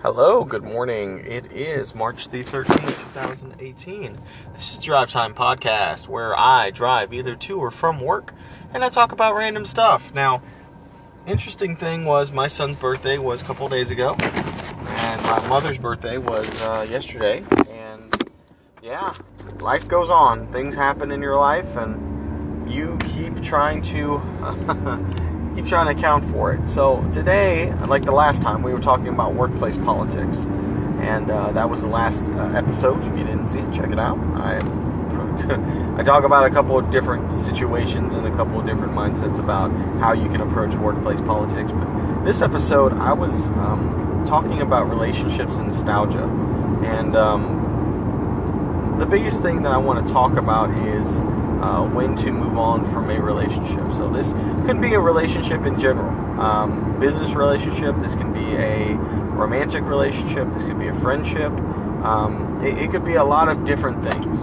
Hello, good morning. It is March the 13th, 2018. This is Drive Time Podcast where I drive either to or from work and I talk about random stuff. Now, interesting thing was my son's birthday was a couple days ago and my mother's birthday was uh, yesterday. And yeah, life goes on. Things happen in your life and you keep trying to. keep trying to account for it. So today, like the last time, we were talking about workplace politics, and uh, that was the last uh, episode. If you didn't see it, check it out. I I talk about a couple of different situations and a couple of different mindsets about how you can approach workplace politics. But this episode, I was um, talking about relationships and nostalgia, and um, the biggest thing that I want to talk about is uh, when to move on from a relationship. So this could be a relationship in general, um, business relationship. This can be a romantic relationship. This could be a friendship. Um, it, it, could be a lot of different things.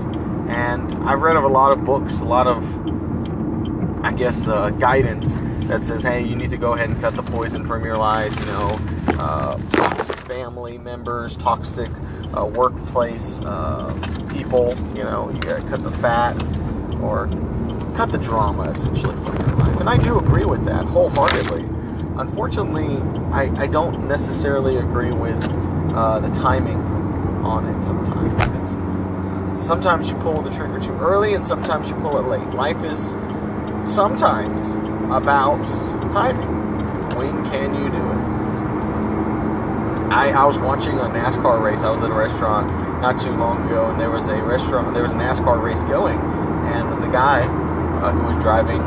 And I've read of a lot of books, a lot of, I guess, uh, guidance that says, hey, you need to go ahead and cut the poison from your life. You know, uh, toxic family members, toxic uh, workplace uh, people. You know, you got to cut the fat or cut the drama essentially from your life. And I do agree with that wholeheartedly. Unfortunately, I, I don't necessarily agree with uh, the timing on it sometimes because uh, sometimes you pull the trigger too early and sometimes you pull it late. Life is sometimes about timing. When can you do it? I, I was watching a NASCAR race. I was at a restaurant not too long ago, and there was a restaurant, there was a NASCAR race going, and the guy uh, who was driving,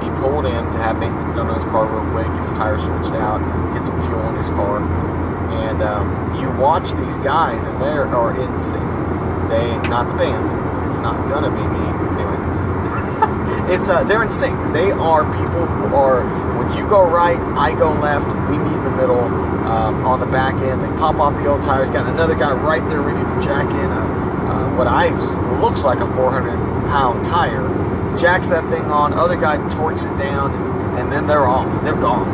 he pulled in to have maintenance done on his car real quick, get his tires switched out, get some fuel in his car, and um, you watch these guys, and they are in sync. They, not the band. It's not gonna be me anyway. it's uh, they're in sync. They are people who are. When you go right, I go left. We meet in the middle. Um, on the back end, they pop off the old tires. Got another guy right there ready to jack in a, uh, what I looks like a 400 pound tire, jacks that thing on, other guy torques it down, and, then they're off. They're gone.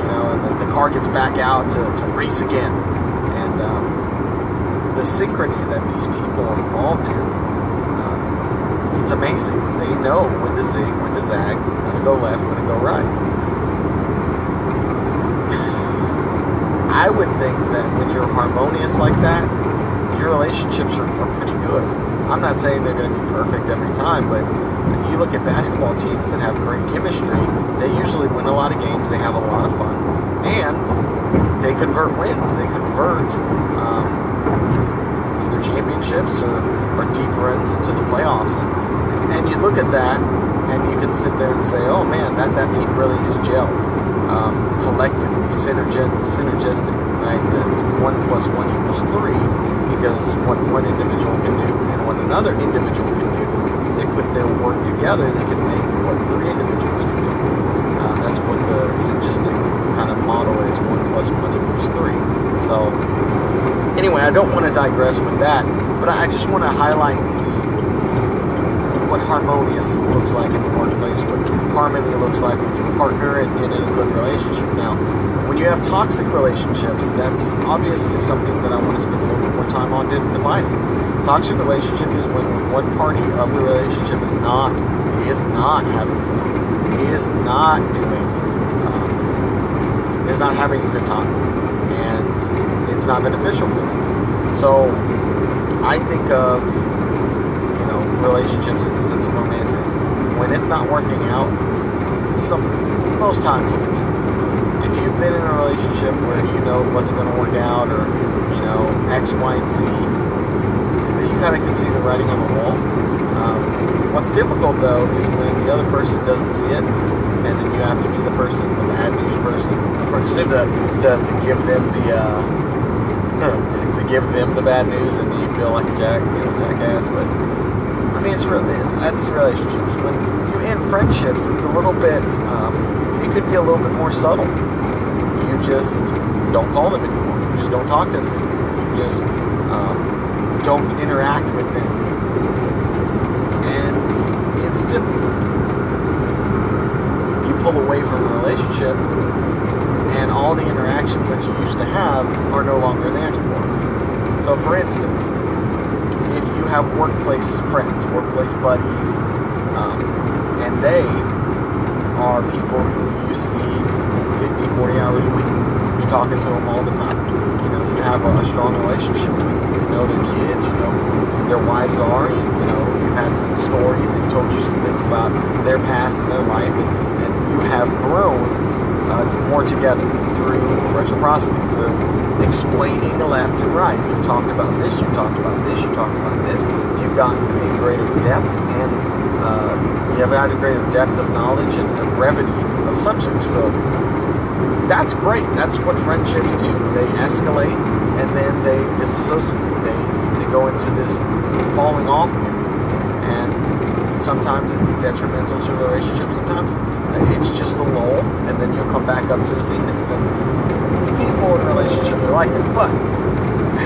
You know, and the, the car gets back out to, to race again. And um, the synchrony that these people are involved in, um, it's amazing. They know when to zig, when to zag, when to go left, when to go right. I would think that when you're harmonious like that, your relationships are, are pretty good. I'm not saying they're going to be perfect every time, but you look at basketball teams that have great chemistry, they usually win a lot of games, they have a lot of fun, and they convert wins. They convert um, either championships or, or deep runs into the playoffs. And, and you look at that, and you can sit there and say, oh man, that, that team really is gel. Um, collectively, synergistic, synergistic, right? That one plus one equals three because what one individual can do and what another individual can do, they put their work together, they can make what three individuals can do. Uh, that's what the synergistic kind of model is: one plus one equals three. So, anyway, I don't want to digress with that, but I just want to highlight the what harmonious looks like in the workplace, what harmony looks like with your partner and, and in a good relationship. Now, you have toxic relationships, that's obviously something that I want to spend a little bit more time on defining. Toxic relationship is when one party of the relationship is not is not having fun, is not doing, um, is not having good time, and it's not beneficial for them. So, I think of you know relationships in the sense of romantic. When it's not working out, something most time you can tell you've been in a relationship where you know it wasn't going to work out or you know X, Y, and Z, you kind of can see the writing on the wall. Um, what's difficult though is when the other person doesn't see it, and then you have to be the person, the bad news person, to to, to give them the uh, to give them the bad news, and you feel like a jack, you know, jackass. But I mean, it's really that's relationships. When you end friendships, it's a little bit. Um, it could be a little bit more subtle just don't call them anymore. Just don't talk to them just um, don't interact with them. And it's difficult. You pull away from a relationship and all the interactions that you used to have are no longer there anymore. So, for instance, if you have workplace friends, workplace buddies, um, and they are people who you see 50, 40 hours a week, you're talking to them all the time. You know, you have a, a strong relationship with them. You know their kids, you know their wives are, you, you know, you've had some stories, they've told you some things about their past and their life, and, and you have grown uh, to more together through reciprocity, through explaining the left and right. You've talked about this, you've talked about this, you've talked about this. You've gotten a greater depth and uh, you have had a greater depth of knowledge and, and brevity of subjects. So that's great. That's what friendships do. They escalate and then they disassociate. They they go into this falling off period. And sometimes it's detrimental to the relationship. Sometimes it's just a lull, and then you'll come back up to a zenith. And people in relationships are like that. But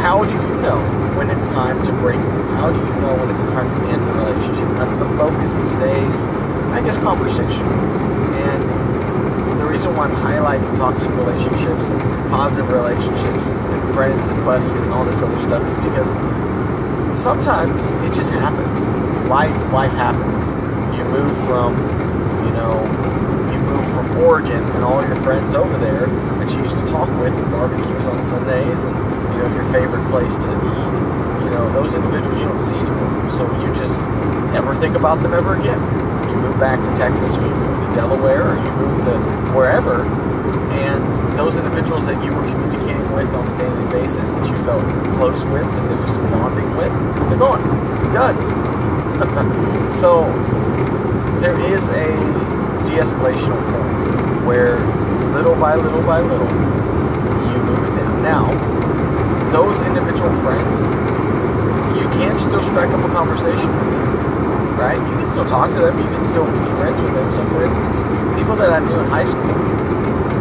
how do you know when it's time to break? How do you know when it's time to end the relationship? That's the focus of today's, I guess, conversation. Reason why I'm highlighting toxic relationships and positive relationships and, friends and buddies and all this other stuff is because sometimes it just happens. Life, life happens. You move from, you know, you move from Oregon and all your friends over there that you used to talk with and barbecues on Sundays and you know your favorite place to eat. You know those individuals you don't see anymore. So you just never think about them ever again. You move back to Texas or you move Delaware or you move to wherever, and those individuals that you were communicating with on a daily basis that you felt close with, that there was some bonding with, they're gone. Done. so there is a de-escalational point where little by little by little you move it down. Now, those individual friends, you can still strike up a conversation with them, right? You can still talk to them, you can still be friends with them. So, for instance, people that I knew in high school,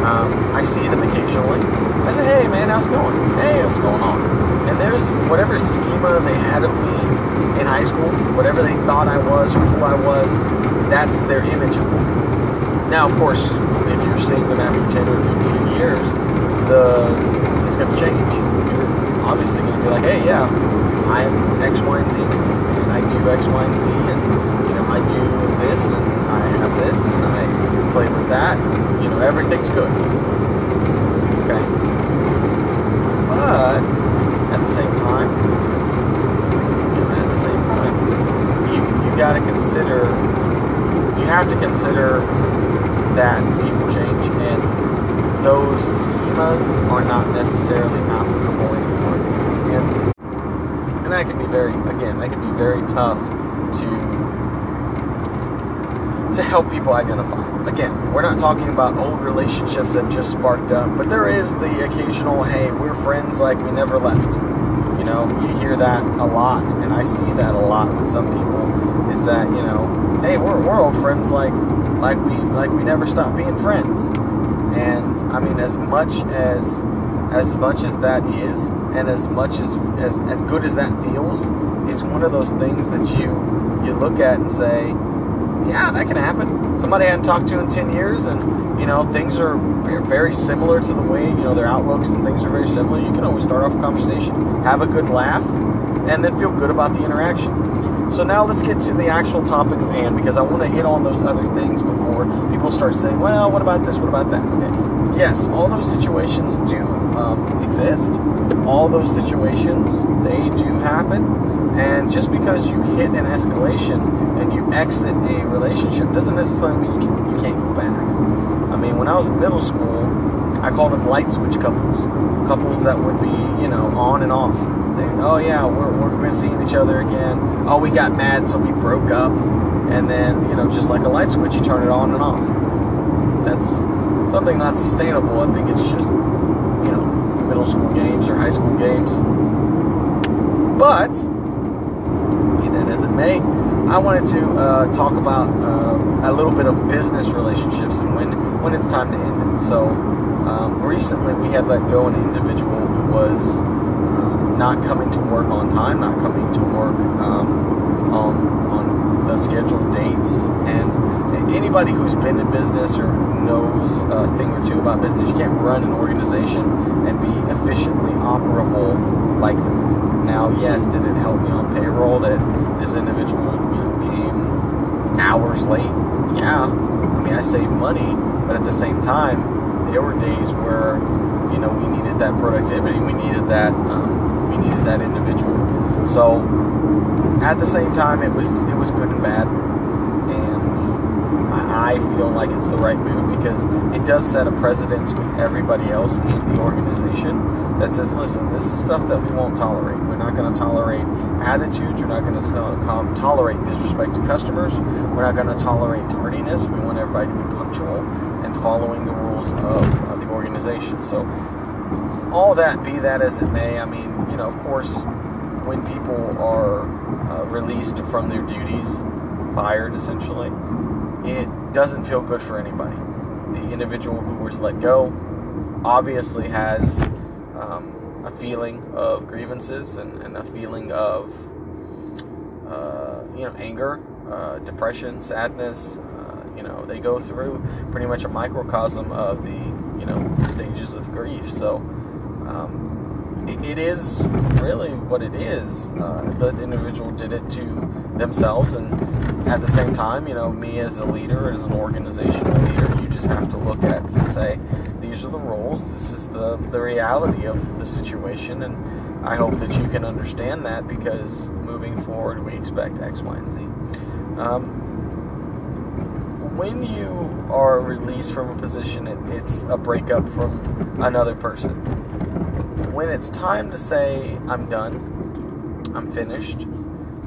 um, I see them occasionally. I say, hey man, how's it going? Hey, what's going on? And there's whatever schema they had of me in high school, whatever they thought I was or who I was, that's their image of me. Now, of course, if you're seeing them after 10 or 15 years, the it's going to change. You're obviously going to be like, hey, yeah, I'm X, Y, and Z, I do X, Y, and Z, and you know, I do this, and I have this, and I play with that. You know, everything's good. Okay. But at the same time, you know, at the same time, you you got to consider. You have to consider that people change, and those schemas are not necessarily applicable anymore. And and that can be very, again, that can be very tough to to help people identify. Again, we're not talking about old relationships that just sparked up, but there is the occasional, hey, we're friends like we never left. You know, you hear that a lot, and I see that a lot with some people. Is that you know, hey, we're, we're old friends like like we like we never stopped being friends. And I mean, as much as as much as that is, and as much as as, as good as that feels, it's one of those things that you you look at and say, yeah, that can happen. Somebody I hadn't talked to in 10 years, and, you know, things are very similar to the way, you know, their outlooks and things are very similar. You can always start off a conversation, have a good laugh, and then feel good about the interaction. So now let's get to the actual topic of hand because I want to hit on those other things before people start saying, well, what about this? What about that? Okay. Yes, all those situations do um, exist. All those situations, they do happen. And just because you hit an escalation and you exit a relationship doesn't necessarily mean you, can, you can't go back. I mean, when I was in middle school, I call them light switch couples. Couples that would be, you know, on and off. They, oh yeah, we're, we're, seeing each other again. Oh, we got mad, so we broke up. And then, you know, just like a light switch, you turn it on and off. That's something not sustainable. I think it's just, middle school games or high school games. But be that as it may, I wanted to uh, talk about uh, a little bit of business relationships and when when it's time to end. So um, recently, we had let go an individual who was uh, not coming to work on time, not coming to work um, on on the scheduled dates. And anybody who's been in business or knows a thing or two about business, you can't run an organization and be efficiently operable like that. Now, yes, did it help me on payroll that this individual, you know, came hours late? Yeah. I mean, I saved money, but at the same time, there were days where, you know, we needed that productivity, we needed that, um, we needed that individual. So, at the same time, it was it was good and bad, I, feel like it's the right move because it does set a precedence with everybody else in the organization that says, listen, this is stuff that we won't tolerate. We're not going to tolerate attitudes. We're not going to tolerate disrespect to customers. We're not going to tolerate tardiness. We want everybody to be punctual and following the rules of uh, the organization. So, all that be that as it may, I mean, you know, of course, when people are uh, released from their duties, fired essentially, doesn't feel good for anybody. The individual who was let go obviously has um, a feeling of grievances and, and a feeling of uh, you know anger, uh, depression, sadness. Uh, you know they go through pretty much a microcosm of the you know stages of grief. So. Um, it is really what it is. Uh, the individual did it to themselves, and at the same time, you know, me as a leader, as an organizational leader, you just have to look at and say, these are the rules. This is the the reality of the situation, and I hope that you can understand that because moving forward, we expect X, Y, and Z. Um, when you are released from a position, it, it's a breakup from another person when it's time to say, I'm done, I'm finished,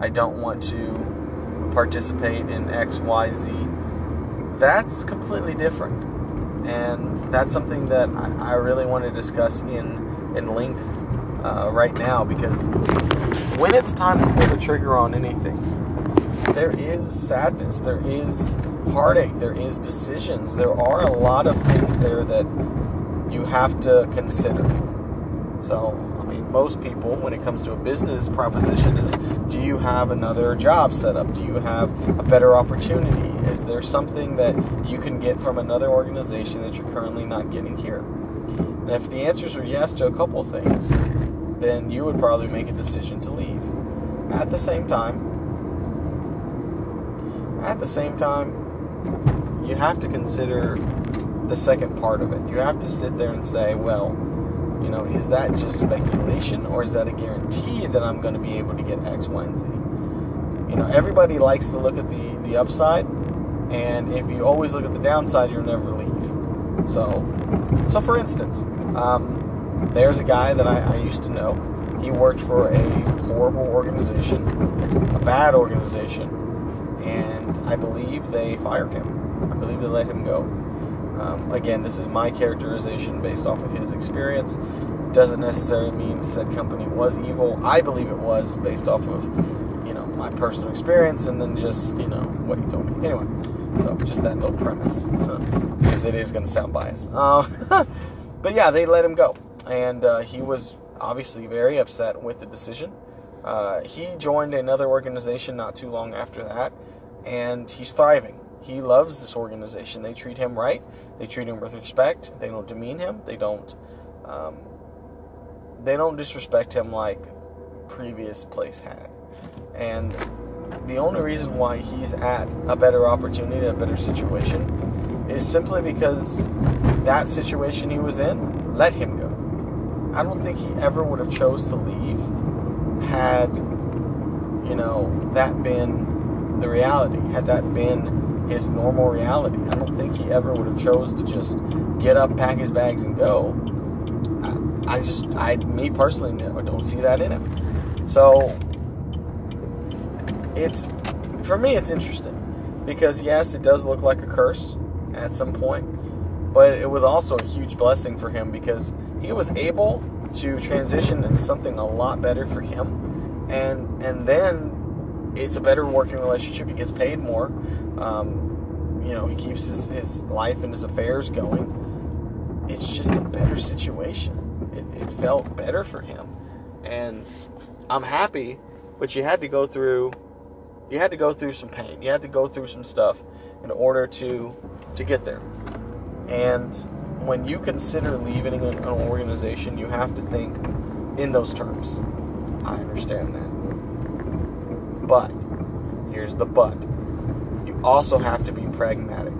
I don't want to participate in X, Y, Z, that's completely different. And that's something that I, I really want to discuss in, in length uh, right now because when it's time to pull the trigger on anything, there is sadness, there is heartache, there is decisions, there are a lot of things there that you have to consider. So, I mean, most people, when it comes to a business proposition, is do you have another job set up? Do you have a better opportunity? Is there something that you can get from another organization that you're currently not getting here? And if the answers are yes to a couple things, then you would probably make a decision to leave. At the same time, at the same time, you have to consider the second part of it. You have to sit there and say, well, you know, is that just speculation or is that a guarantee that I'm going to be able to get X, Y, and Z? You know, everybody likes to look at the, the upside, and if you always look at the downside, you'll never leave. So, so for instance, um, there's a guy that I, I used to know. He worked for a horrible organization, a bad organization, and I believe they fired him. I believe they let him go. Um, again, this is my characterization based off of his experience. Doesn't necessarily mean said company was evil. I believe it was based off of, you know, my personal experience and then just, you know, what he told me. Anyway, so just that little premise, because it is going to sound biased. Uh, but yeah, they let him go, and uh, he was obviously very upset with the decision. Uh, he joined another organization not too long after that, and he's thriving. He loves this organization. They treat him right. They treat him with respect. They don't demean him. They don't. Um, they don't disrespect him like previous place had. And the only reason why he's at a better opportunity, a better situation, is simply because that situation he was in let him go. I don't think he ever would have chose to leave had you know that been the reality. Had that been his normal reality. I don't think he ever would have chose to just get up, pack his bags, and go. I, I just, I, me personally, don't see that in him. So it's for me, it's interesting because yes, it does look like a curse at some point, but it was also a huge blessing for him because he was able to transition into something a lot better for him, and and then it's a better working relationship. He gets paid more. Um, you know, he keeps his, his life and his affairs going. It's just a better situation. It, it felt better for him. And I'm happy, but you had to go through You had to go through some pain. You had to go through some stuff in order to to get there. And when you consider leaving an organization, you have to think in those terms. I understand that. But here's the but. You also have to be pragmatic.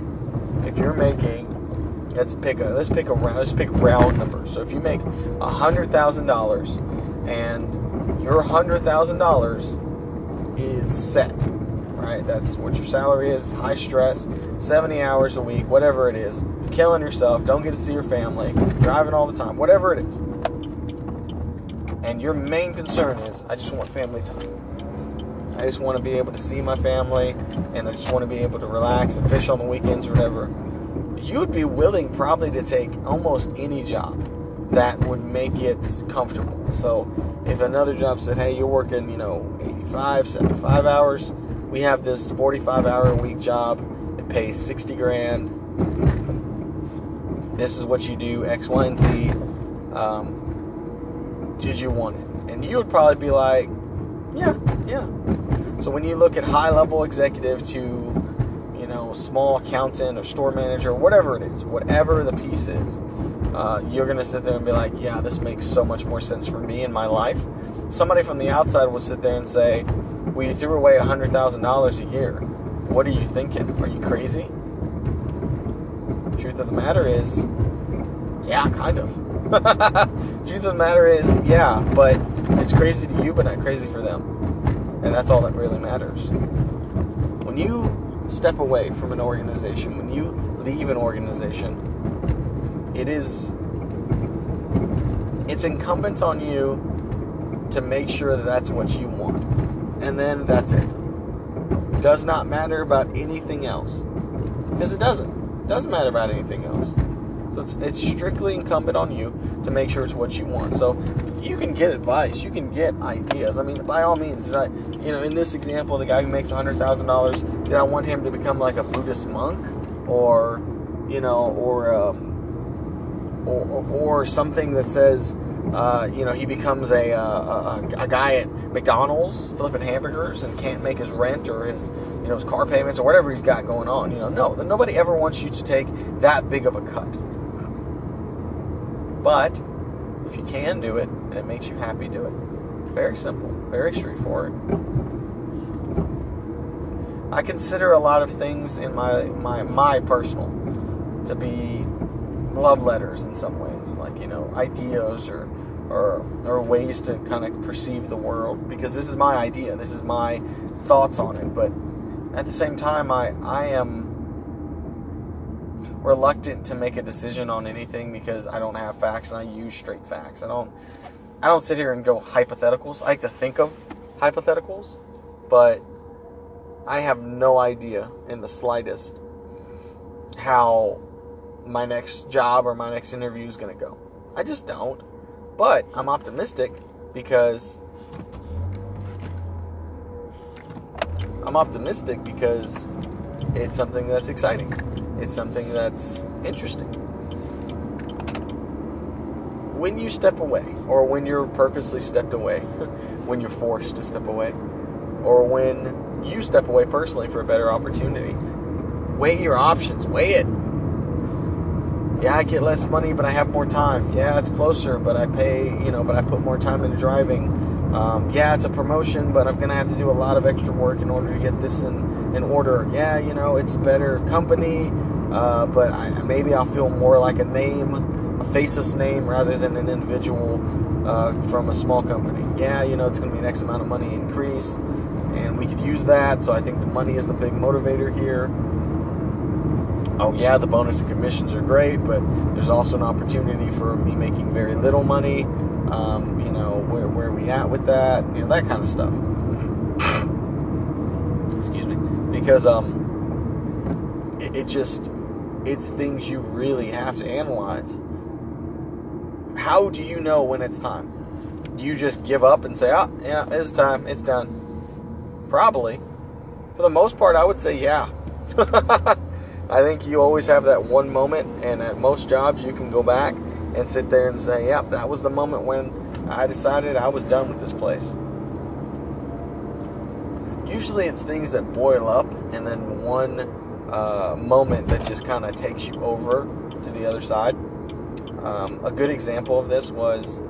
If you're making let's pick a let's pick a let's pick round numbers. So if you make a hundred thousand dollars and your hundred thousand dollars is set, right? That's what your salary is, high stress, 70 hours a week, whatever it is. You're killing yourself, don't get to see your family, driving all the time, whatever it is. And your main concern is, I just want family time. I just want to be able to see my family, and I just want to be able to relax and fish on the weekends or whatever. You'd be willing probably to take almost any job that would make it comfortable. So if another job said, hey, you're working, you know, 85, 75 hours, we have this 45 hour a week job, it pays 60 grand. This is what you do, X, Y, and Z. Um, did you want it? And you would probably be like, yeah, yeah. So when you look at high level executive to, you know, small accountant or store manager, whatever it is, whatever the piece is, uh, you're going to sit there and be like, yeah, this makes so much more sense for me in my life. Somebody from the outside will sit there and say, well, you threw away $100,000 a year. What are you thinking? Are you crazy? Truth of the matter is, yeah, kind of. Truth of the matter is, yeah, but it's crazy to you, but not crazy for them. And that's all that really matters. When you step away from an organization, when you leave an organization, it is it's incumbent on you to make sure that that's what you want. And then that's it. Does not matter about anything else. Because it doesn't. It doesn't matter about anything else. So it's, it's strictly incumbent on you to make sure it's what you want. So you can get advice, you can get ideas. I mean, by all means, did I, you know, in this example, the guy who makes $100,000, did I want him to become like a Buddhist monk? Or, you know, or, um, or, or something that says, uh, you know, he becomes a, uh, a, a, guy at McDonald's flipping hamburgers and can't make his rent or his, you know, his car payments or whatever he's got going on. You know, no, nobody ever wants you to take that big of a cut. But if you can do it and it makes you happy, do it. Very simple, very straightforward. I consider a lot of things in my my my personal to be love letters in some ways, like you know, ideas or or or ways to kind of perceive the world. Because this is my idea, this is my thoughts on it. But at the same time, I I am reluctant to make a decision on anything because I don't have facts and I use straight facts. I don't I don't sit here and go hypotheticals. I like to think of hypotheticals, but I have no idea in the slightest how my next job or my next interview is going to go. I just don't. But I'm optimistic because I'm optimistic because it's something that's exciting. It's something that's interesting. When you step away, or when you're purposely stepped away, when you're forced to step away, or when you step away personally for a better opportunity, weigh your options, weigh it yeah, I get less money, but I have more time. Yeah, it's closer, but I pay, you know, but I put more time into driving. Um, yeah, it's a promotion, but I'm going to have to do a lot of extra work in order to get this in, in order. Yeah, you know, it's better company, uh, but I, maybe I'll feel more like a name, a faceless name, rather than an individual uh, from a small company. Yeah, you know, it's going to be an X amount of money increase, and we could use that. So I think the money is the big motivator here oh yeah, the bonus and commissions are great, but there's also an opportunity for me making very little money. Um, you know, where where are we at with that? You know, that kind of stuff. Excuse me, because um, it, it just it's things you really have to analyze. How do you know when it's time? you just give up and say, "Oh, yeah, it's time. It's done." Probably. For the most part, I would say, yeah. I think you always have that one moment, and at most jobs, you can go back and sit there and say, yep, that was the moment when I decided I was done with this place. Usually it's things that boil up and then one uh, moment that just kind of takes you over to the other side. Um, a good example of this was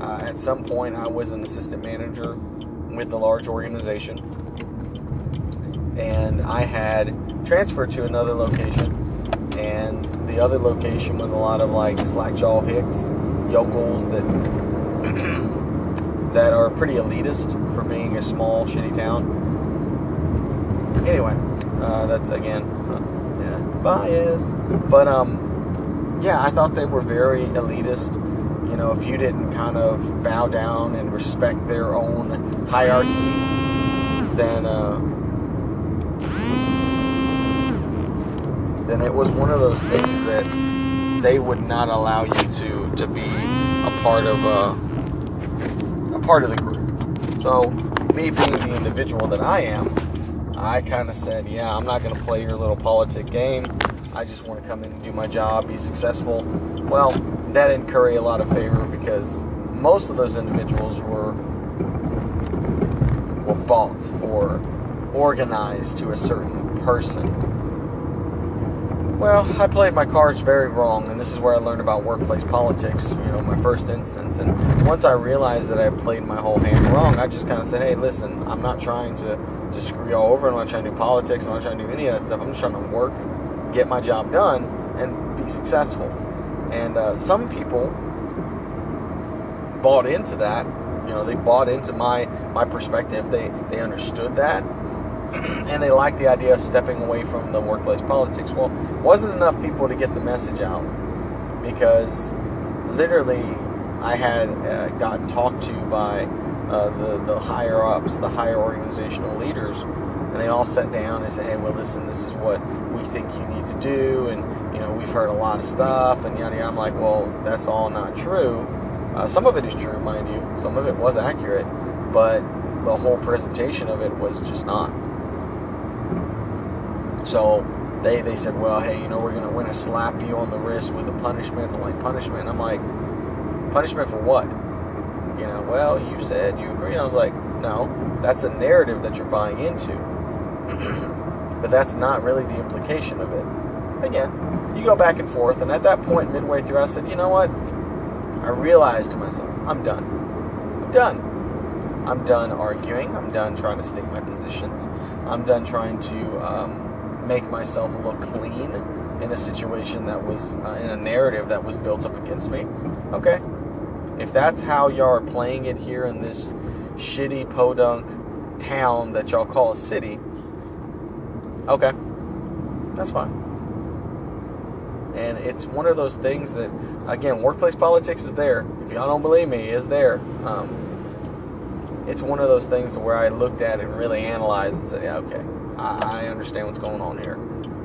uh, at some point I was an assistant manager with a large organization, and I had transferred to another location, and the other location was a lot of like slackjaw hicks, yokels that that are pretty elitist for being a small shitty town. Anyway, uh, that's again, yeah, bias, but um yeah, I thought they were very elitist. You know, if you didn't kind of bow down and respect their own hierarchy, then uh, then it was one of those things that they would not allow you to to be a part of a uh, a part of the group. So, me being the individual that I am, I kind of said, "Yeah, I'm not going to play your little politic game. I just want to come in and do my job, be successful. Well, that didn't curry a lot of favor because most of those individuals were were bought or organized to a certain person. Well, I played my cards very wrong, and this is where I learned about workplace politics, you know, my first instance. And once I realized that I played my whole hand wrong, I just kind of said, hey, listen, I'm not trying to, to screw you all over. And I'm not trying to do politics. I'm not trying to do any of that stuff. I'm just trying to work get my job done and be successful. And uh, some people bought into that. You know, they bought into my my perspective. They they understood that, and they liked the idea of stepping away from the workplace politics. Well, wasn't enough people to get the message out because literally I had uh, gotten talked to by uh, the the higher ups, the higher organizational leaders, and they all sat down and said, "Hey, well, listen, this is what we think you need to do, and you know, we've heard a lot of stuff, and yada yada." I'm like, "Well, that's all not true. Uh, some of it is true, mind you. Some of it was accurate, but the whole presentation of it was just not." So they they said, "Well, hey, you know, we're gonna we're gonna slap you on the wrist with a punishment, like punishment." And I'm like, "Punishment for what?" You know, well, you said you agree. And I was like, "No, that's a narrative that you're buying into." but that's not really the implication of it. Again, you go back and forth, and at that point, midway through, I said, you know what? I realized to myself, I'm done. I'm done. I'm done arguing. I'm done trying to stick my positions. I'm done trying to um, make myself look clean in a situation that was, uh, in a narrative that was built up against me. Okay. If that's how y'all are playing it here in this shitty podunk town that y'all call a city, Okay. That's fine. And it's one of those things that, again, workplace politics is there. If y'all don't believe me, is there. Um, it's one of those things where I looked at it and really analyzed and said, yeah, okay, I, understand what's going on here.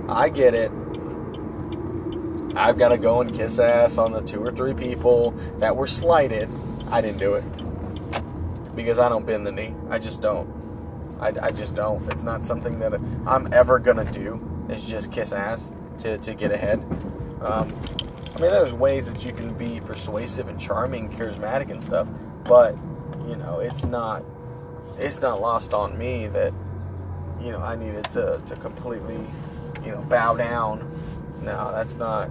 I get it. I've got to go and kiss ass on the two or three people that were slighted. I didn't do it because I don't bend the knee. I just don't. I, I just don't. It's not something that I'm ever gonna do. Is just kiss ass to, to get ahead. Um, I mean, there's ways that you can be persuasive and charming, charismatic and stuff, but you know, it's not it's not lost on me that you know I needed to to completely you know bow down. No, that's not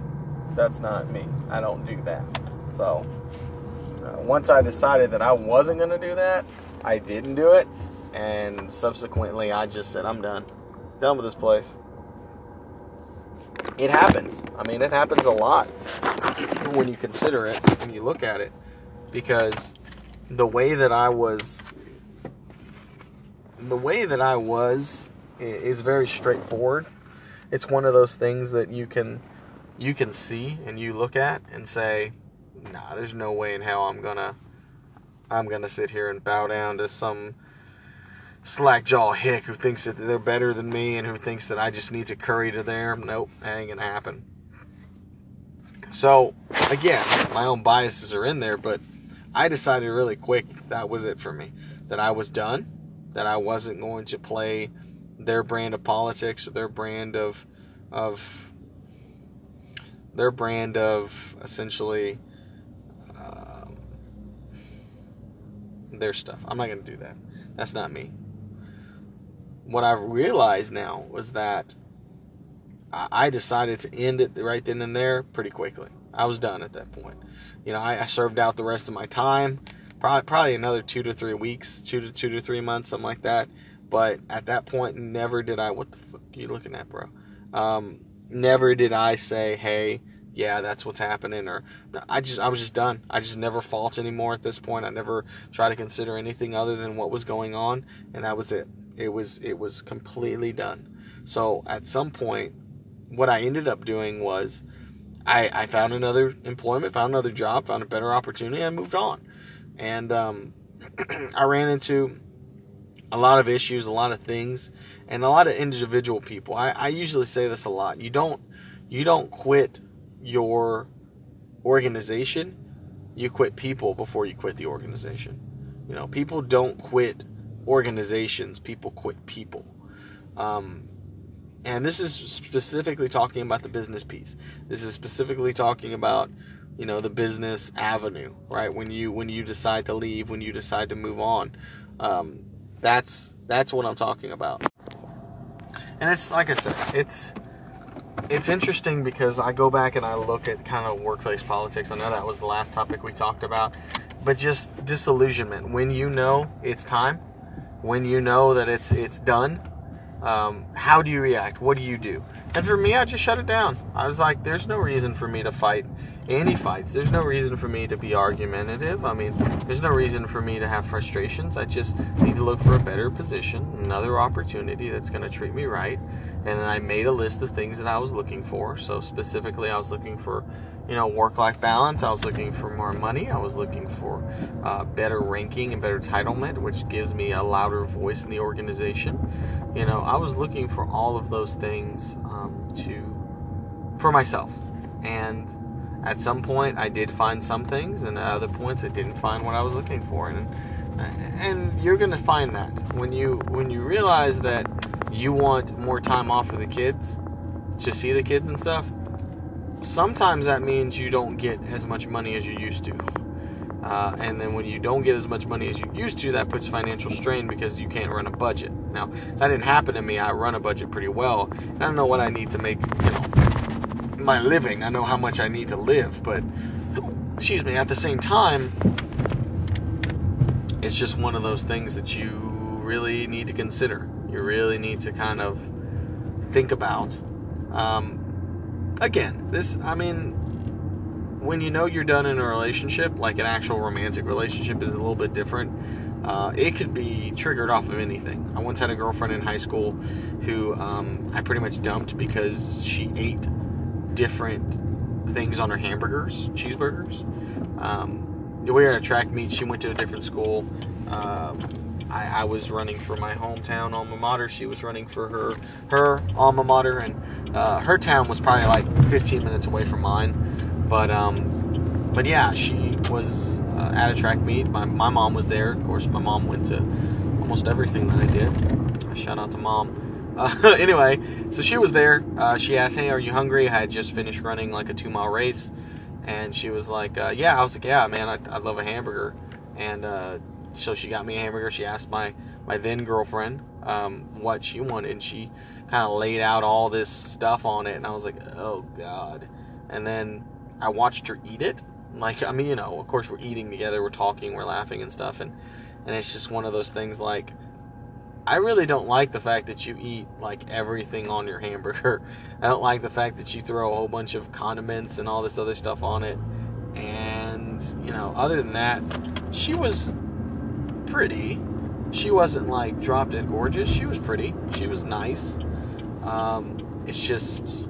that's not me. I don't do that. So uh, once I decided that I wasn't gonna do that, I didn't do it, and subsequently I just said I'm done, done with this place. It happens. I mean, it happens a lot when you consider it, when you look at it, because the way that I was, the way that I was, is very straightforward. It's one of those things that you can, you can see and you look at and say, Nah, there's no way in hell I'm gonna, I'm gonna sit here and bow down to some slackjaw hick who thinks that they're better than me and who thinks that I just need to curry to them. Nope, that ain't gonna happen. So again, my own biases are in there, but I decided really quick that was it for me. That I was done. That I wasn't going to play their brand of politics or their brand of of their brand of essentially uh, their stuff. I'm not going to do that. That's not me. what I realized now was that I decided to end it right then and there pretty quickly. I was done at that point. You know, I, I served out the rest of my time, probably probably another two to three weeks, two to two to three months, something like that. But at that point, never did I. What the fuck are you looking at, bro? Um, never did I say, hey, yeah, that's what's happening, or I just I was just done. I just never fault anymore at this point. I never try to consider anything other than what was going on, and that was it. It was it was completely done. So at some point, what I ended up doing was I, I found another employment, found another job, found a better opportunity, and moved on. And um, I ran into a lot of issues, a lot of things, and a lot of individual people. I, I usually say this a lot. You don't you don't quit your organization. You quit people before you quit the organization. You know, people don't quit organizations. People quit people. Um, and this is specifically talking about the business piece. This is specifically talking about, you know, the business avenue, right? When you when you decide to leave, when you decide to move on, um, that's that's what I'm talking about. And it's like I said, it's it's interesting because I go back and I look at kind of workplace politics. I know that was the last topic we talked about, but just disillusionment. When you know it's time, when you know that it's it's done, um, how do you react? What do you do? And for me, I just shut it down. I was like, there's no reason for me to fight any fights. There's no reason for me to be argumentative. I mean, there's no reason for me to have frustrations. I just need to look for a better position, another opportunity that's going to treat me right. And then I made a list of things that I was looking for. So specifically, I was looking for you know, work life balance. I was looking for more money. I was looking for uh, better ranking and better entitlement, which gives me a louder voice in the organization. You know, I was looking for all of those things um, to for myself. And at some point, I did find some things, and at other points, I didn't find what I was looking for. And and you're gonna find that when you when you realize that you want more time off with the kids, to see the kids and stuff sometimes that means you don't get as much money as you used to. Uh, and then when you don't get as much money as you used to, that puts financial strain because you can't run a budget. Now, that didn't happen to me. I run a budget pretty well. I don't know what I need to make, you know, my living. I know how much I need to live, but excuse me, at the same time, it's just one of those things that you really need to consider. You really need to kind of think about. Um, again, this, I mean, when you know you're done in a relationship, like an actual romantic relationship is a little bit different. Uh, it could be triggered off of anything. I once had a girlfriend in high school who um, I pretty much dumped because she ate different things on her hamburgers, cheeseburgers. Um, we were at a track meet. She went to a different school. Uh, I, I, was running for my hometown alma mater. She was running for her her alma mater, and uh, her town was probably like 15 minutes away from mine. But um, but yeah, she was uh, at a track meet. My, my mom was there. Of course, my mom went to almost everything that I did. Shout out to mom. Uh, anyway, so she was there. Uh, she asked, "Hey, are you hungry?" I had just finished running like a two mile race, and she was like, uh, "Yeah." I was like, "Yeah, man, I, I love a hamburger." And uh, so she got me a hamburger. She asked my my then girlfriend um, what she wanted, and she kind of laid out all this stuff on it, and I was like, oh god. And then I watched her eat it. Like I mean, you know, of course we're eating together, we're talking, we're laughing and stuff, and and it's just one of those things like. I really don't like the fact that you eat like everything on your hamburger. I don't like the fact that you throw a whole bunch of condiments and all this other stuff on it. And, you know, other than that, she was pretty. She wasn't like drop dead gorgeous. She was pretty. She was nice. Um, it's just,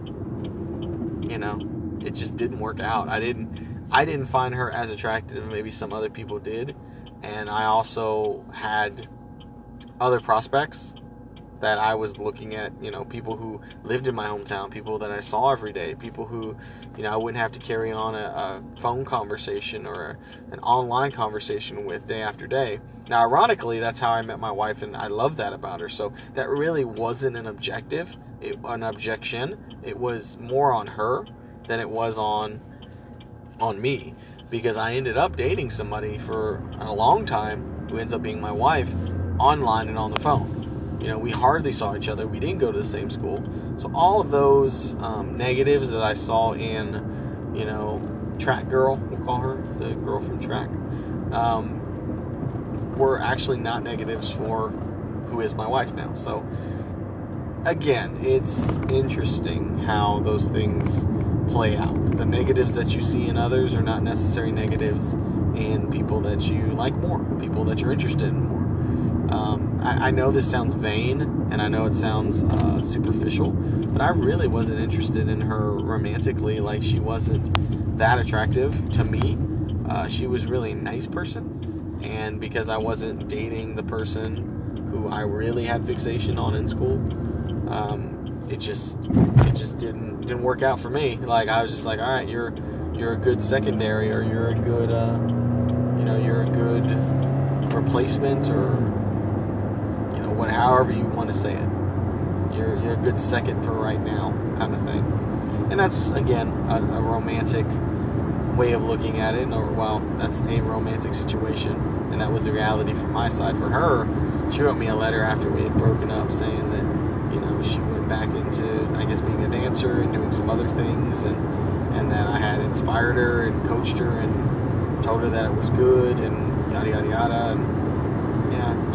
you know, it just didn't work out. I didn't, I didn't find her as attractive maybe some other people did, and I also had other prospects that I was looking at, you know, people who lived in my hometown, people that I saw every day, people who, you know, I wouldn't have to carry on a, a phone conversation or a, an online conversation with day after day. Now, ironically, that's how I met my wife, and I love that about her. So that really wasn't an objective, it, an objection. It was more on her than it was on on me because I ended up dating somebody for a long time who ends up being my wife online and on the phone You know, we hardly saw each other. We didn't go to the same school. So all of those um, negatives that I saw in, you know, track girl, we'll call her the girl from track, um, were actually not negatives for who is my wife now. So again, it's interesting how those things play out. The negatives that you see in others are not necessary negatives in people that you like more, people that you're interested in. Um, I, I, know this sounds vain and I know it sounds uh, superficial, but I really wasn't interested in her romantically. Like, she wasn't that attractive to me. Uh, she was really a nice person, and because I wasn't dating the person who I really had fixation on in school, um, it just it just didn't didn't work out for me. Like I was just like, all right, you're you're a good secondary, or you're a good uh, you know you're a good replacement, or however you want to say it. You're you're a good second for right now, kind of thing. And that's again a, a romantic way of looking at it, or well, that's a romantic situation, and that was the reality from my side. For her, she wrote me a letter after we had broken up, saying that you know, she went back into, I guess, being a dancer and doing some other things, and and that I had inspired her and coached her and told her that it was good and yada yada yada. And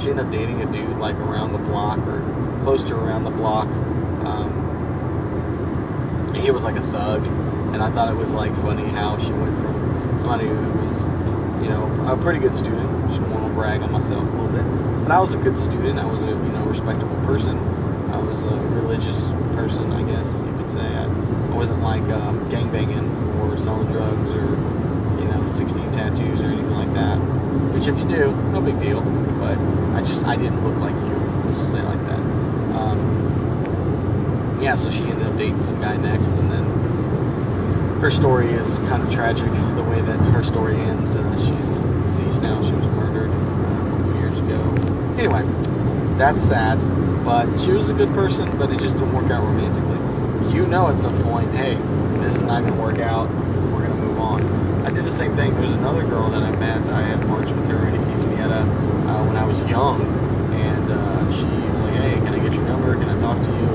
she ended up dating a dude like around the block or close to around the block. Um, he was like a thug, and I thought it was like funny how she went from somebody who was, you know, a pretty good student. She want to brag on myself a little bit, but I was a good student. I was a you know respectable person I was a religious person, I guess you could say. I, I wasn't like um, gang banging or selling drugs or, you know, 16 tattoos or anything like that. Which if you do, no big deal. But I just, I didn't look like you. Let's just say like that. Um, yeah, so she ended up dating some guy next, and then her story is kind of tragic. The way that her story ends, uh, she's deceased now. She was murdered uh, a few years ago. Anyway, that's sad. But she was a good person, but it just didn't work out romantically. You know at some point, hey, this is not going to work out. We're going to move on. I did the same thing. There's another girl that I met. I had marched with her in Quinceañera uh, when I was young. And uh, she was like, hey, can I get your number? Can I talk to you?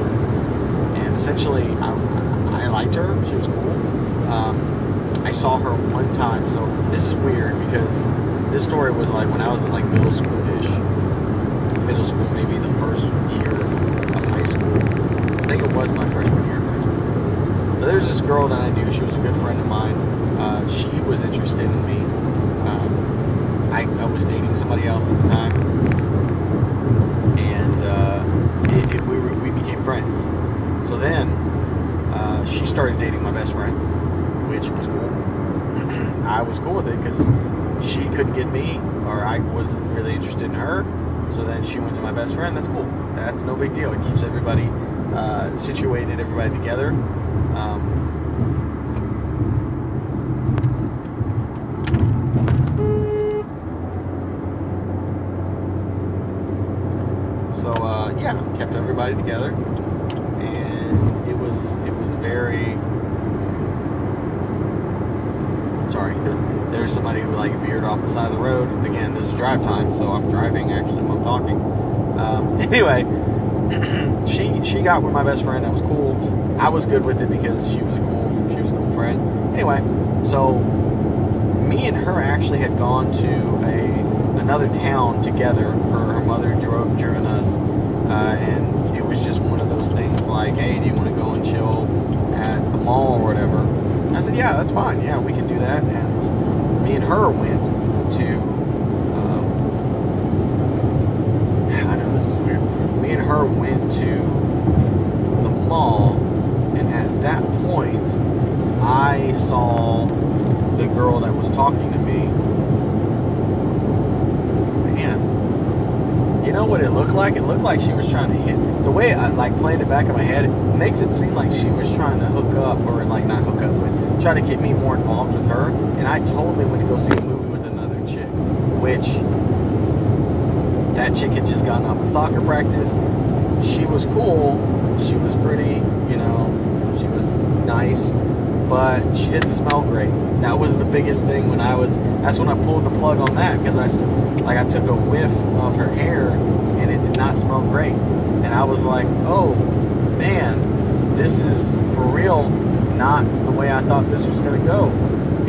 And essentially, I, I liked her. She was cool. Um, I saw her one time. So this is weird because this story was like when I was in like middle school-ish. Middle school, maybe the first year of high school. I think it was my freshman year of high school. But there's this girl that I knew. She was a good friend of mine. Uh, she was interested in me. Um, I, I, was dating somebody else at the time, and uh, it, it, we, we became friends. So then uh, she started dating my best friend, which was cool. I was cool with it because she couldn't get me, or I wasn't really interested in her. So then she went to my best friend. That's cool. That's no big deal. It keeps everybody uh, situated everybody together. Um, so uh, yeah, kept everybody together, and it was it was very. Sorry, there's somebody who like veered off the side of the road. Again, this is drive time, so I'm driving actually while I'm talking. Um, anyway she she got with my best friend. That was cool. I was good with it because she was a cool she was a cool friend. Anyway, so me and her actually had gone to a another town together. Her, her mother drove driven us, uh, and it was just one of those things like, hey, do you want to go and chill at the mall or whatever? I said, yeah, that's fine. Yeah, we can do that. And me and her went to um, I know this is weird. Me and her went to the mall, and at that point, I saw the girl that was talking to me. Man, you know what it looked like? It looked like she was trying to hit. The way I like played it back in my head, it makes it seem like she was trying to hook up, or like not hook up, but try to get me more involved with her. And I totally went to go see a movie with another chick, which that chick had just gotten off of soccer practice she was cool. She was pretty, you know, she was nice. but she didn't smell great. That was the biggest thing when I was. That's when I pulled the plug on that because I, like I took a whiff of her hair and it did not smell great, and I was like, oh man, this is for real not the way I thought this was gonna go.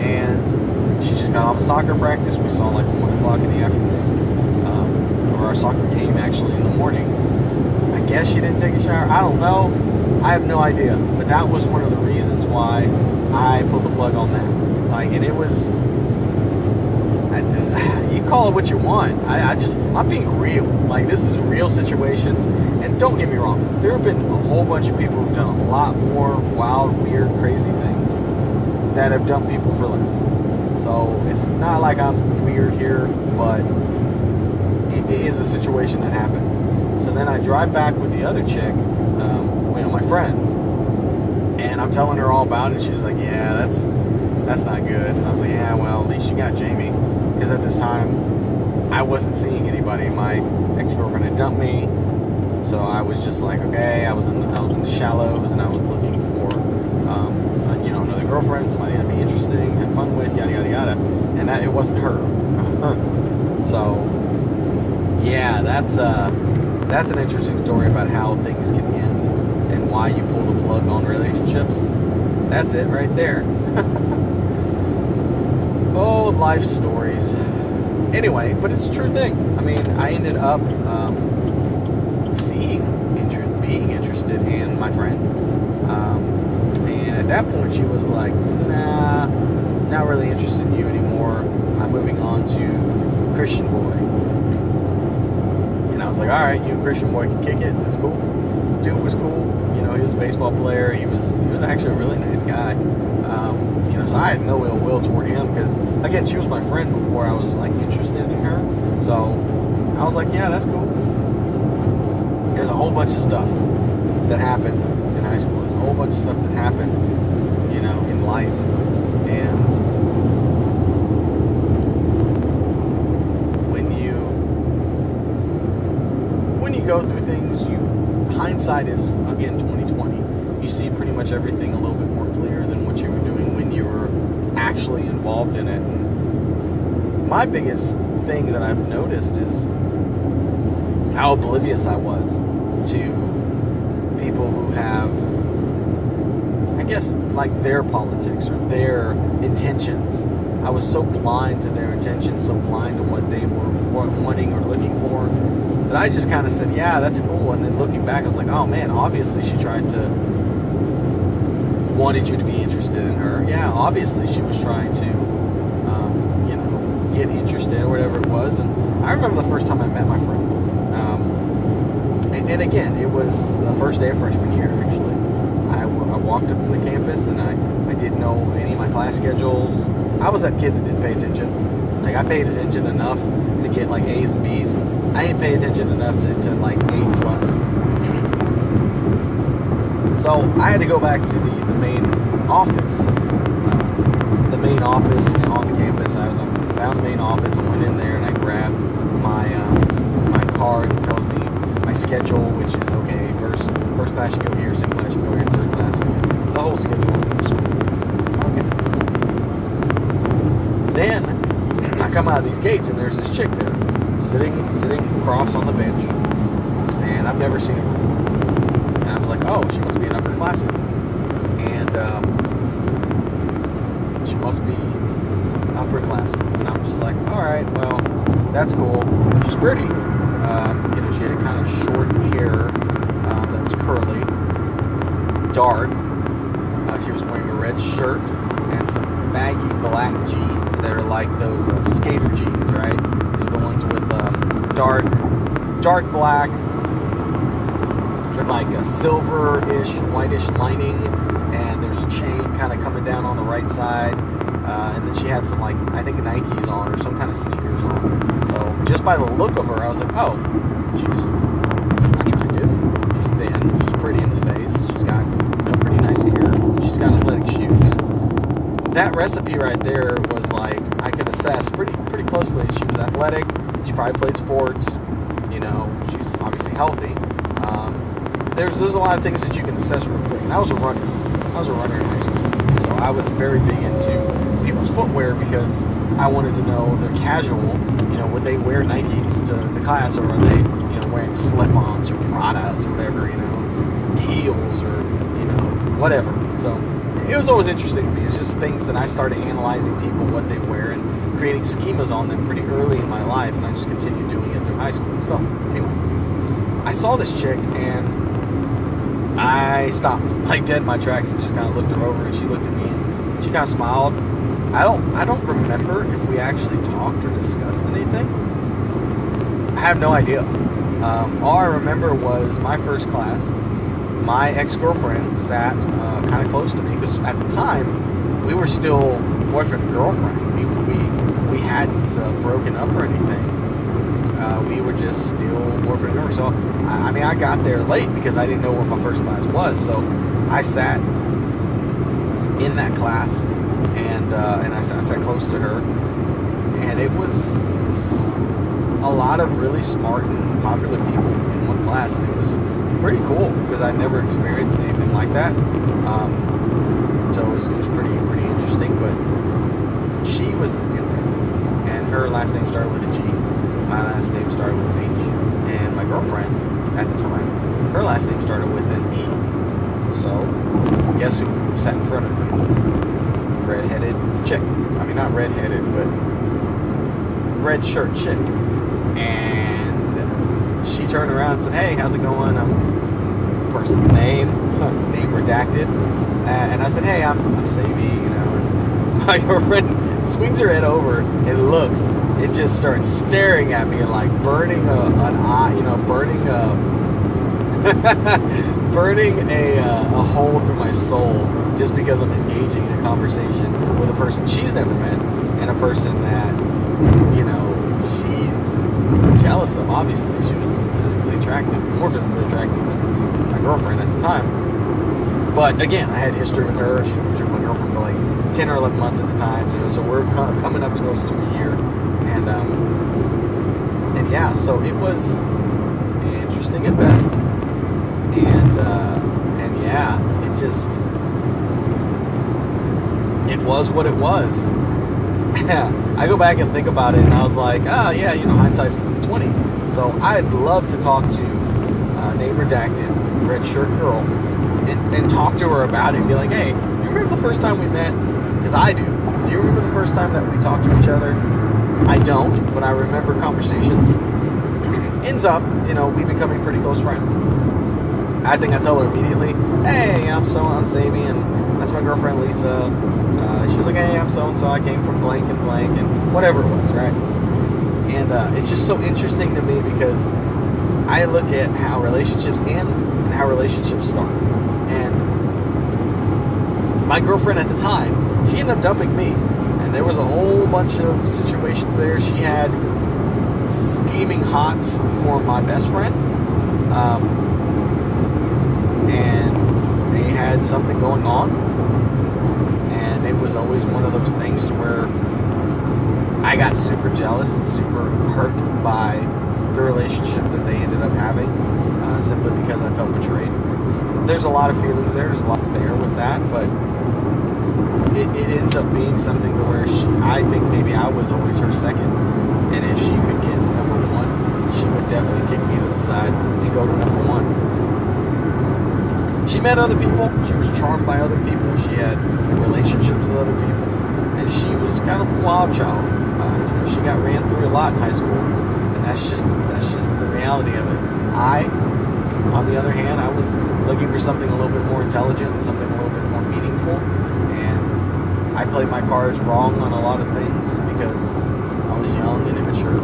And she just got off of soccer practice. We saw like one o'clock in the afternoon, um, or our soccer game actually in the morning. I guess she didn't take a shower. I don't know. I have no idea. But that was one of the reasons why I pulled the plug on that. Like, and it was. Call it what you want. I, I just, I'm being real. Like, this is real situations. And don't get me wrong, there have been a whole bunch of people who've done a lot more wild, weird, crazy things that have dumped people for less. So it's not like I'm weird here, but it, it is a situation that happened. So then I drive back with the other chick, um, you know, my friend, and I'm telling her all about it. She's like, "Yeah, that's that's not good." And I was like, "Yeah, well, at least you got Jamie," because at this time I wasn't seeing anybody. My ex-girlfriend had dumped me, so I was just like, okay, I was in the, I was in the shallows, and I was looking for, um, you know, another girlfriend, somebody that'd be interesting, have fun with, yada yada yada, and that it wasn't her. so, yeah, that's uh, that's an interesting story about how things can end and why you pull the plug on relationships. That's it right there. life stories. Anyway, but it's a true thing. I mean, I ended up. Um, seeing inter- being interested in my friend um, and at that point she was like nah not really interested in you anymore i'm moving on to christian boy and i was like all right you christian boy can kick it that's cool dude was cool you know he was a baseball player was he was actually a really nice guy um, you know so i had no ill will toward him because again she was my friend before i was like interested in her so i was like yeah that's cool there's a whole bunch of stuff that happened in high school. There's a whole bunch of stuff that happens, you know, in life. And when you when you go through things, you hindsight is again 2020. You see pretty much everything a little bit more clear than what you were doing when you were actually involved in it. And my biggest thing that I've noticed is how oblivious I was to people who have, I guess, like their politics or their intentions. I was so blind to their intentions, so blind to what they were wanting or looking for, that I just kind of said, yeah, that's cool. And then looking back, I was like, oh man, obviously she tried to, wanted you to be interested in her. Yeah, obviously she was trying to, um, you know, get interested or whatever it was. And I remember the first time I met my friend. Um, and, and again, it was the first day of freshman year, actually. I, walked up to the campus and I, I didn't know any of my class schedules. I was that kid that didn't pay attention. Like, I paid attention enough to get, like, A's and B's. I didn't pay attention enough to, to like, A plus. So, I had to go back to the, the main office. Uh, the main office and on the campus. I found the main office and went in there and I grabbed my um, my card that tells me my schedule, which is okay. First first class you go here, second class you go here, third class you go. The whole schedule of school. Okay. Then I come out of these gates and there's this chick there, sitting sitting across on the bench, and I've never seen her before. And I was like, oh, she must be an upperclassman, and um, she must be upperclassman. And I'm just like, all right, well, that's cool. She's pretty. Um, you know, she had kind of short hair um, that was curly, dark. Uh, she was wearing a red shirt and some baggy black jeans that are like those uh, skater jeans, right? They're the ones with um, dark, dark black with like a silver-ish, whitish lining, and there's a chain kind of coming down on the right side. Uh, and then she had some like I think Nikes on or some kind of sneakers on. So just by the look of her, I was like, oh, she's attractive. She's thin. She's pretty in the face. She's got you know, pretty nice hair. She's got athletic shoes. That recipe right there was like I could assess pretty pretty closely. She was athletic. She probably played sports. You know, she's obviously healthy. There's there's a lot of things that you can assess real quick. And I was a runner. I was a runner in high school. So I was very big into people's footwear because I wanted to know their casual. You know, would they wear Nikes to, to class, or are they, you know, wearing slip-ons or Pradas or whatever, you know, heels or you know, whatever. So it was always interesting to me. It's just things that I started analyzing people, what they wear, and creating schemas on them pretty early in my life, and I just continued doing it through high school. So anyway, I saw this chick and I stopped like dead in my tracks and just kind of looked her over, and she looked at me and she kind of smiled. I don't I don't remember if we actually talked or discussed anything. I have no idea. Um, all I remember was my first class my ex girlfriend sat uh, kind of close to me because at the time we were still boyfriend and girlfriend. We we, we hadn't uh, broken up or anything. We were just still boyfriend and. So I, I, mean, I got there late because I didn't know where my first class was. So I sat in that class and uh, and I, I sat close to her, and it was it was a lot of really smart and popular people in one class, and it was pretty cool because I never experienced anything like that. Um, so it was, it was pretty pretty interesting. But she was in there, and her last name started with a G. My last name started with an H, and my girlfriend at the time, her last name started with an E. So guess who sat in front of me? Red-headed chick. I mean, not red-headed, but red shirt chick. And she turned around and said, "Hey, how's it going?" I'm person's name, name redacted. and I said, hey, I'm, I'm Savy, you know. My girlfriend swings her head over and looks and just starts staring at me like burning a, an eye, you know, burning a, burning a, uh, a hole through my soul just because I'm engaging in a conversation with a person she's never met and a person that, you know, she's jealous of. Obviously, she was physically attractive, more physically attractive than my girlfriend at the time. But again, I had history with her. She was my girlfriend for like 10 or 11 months at the time. You know, so we're coming up close to a year. And, um, and yeah, so it was interesting at best. And, uh, and yeah, it just, it was what it was. I go back and think about it, and I was like, ah, oh, yeah, you know, hindsight's 20. So I'd love to talk to uh, Redacted red shirt girl and, and talk to her about it and be like, hey, you remember the first time we met? Because I do. Do you remember the first time that we talked to each other? I don't, but I remember conversations. Ends up, you know, we becoming pretty close friends. I think I tell her immediately, hey, I'm so, I'm Sammy, and that's my girlfriend Lisa. Uh, she was like, hey, I'm so and so. I came from blank and blank, and whatever it was, right? And uh, it's just so interesting to me because I look at how relationships end and how relationships start. And my girlfriend at the time, she ended up dumping me. There was a whole bunch of situations there. She had steaming hots for my best friend. Um, and they had something going on. And it was always one of those things to where I got super jealous and super hurt by the relationship that they ended up having uh, simply because I felt betrayed. There's a lot of feelings there, there's a lot there with that, but it, it ends up being something to where she, I think maybe I was always her second. And if she could get number one, she would definitely kick me to the side and go to number one. She met other people. She was charmed by other people. She had relationships with other people, and she was kind of a wild child. Uh, you know, she got ran through a lot in high school that's just that's just the reality of it. I, on the other hand, I was looking for something a little bit more intelligent, something a little bit more meaningful, and I played my cards wrong on a lot of things because I was young and immature.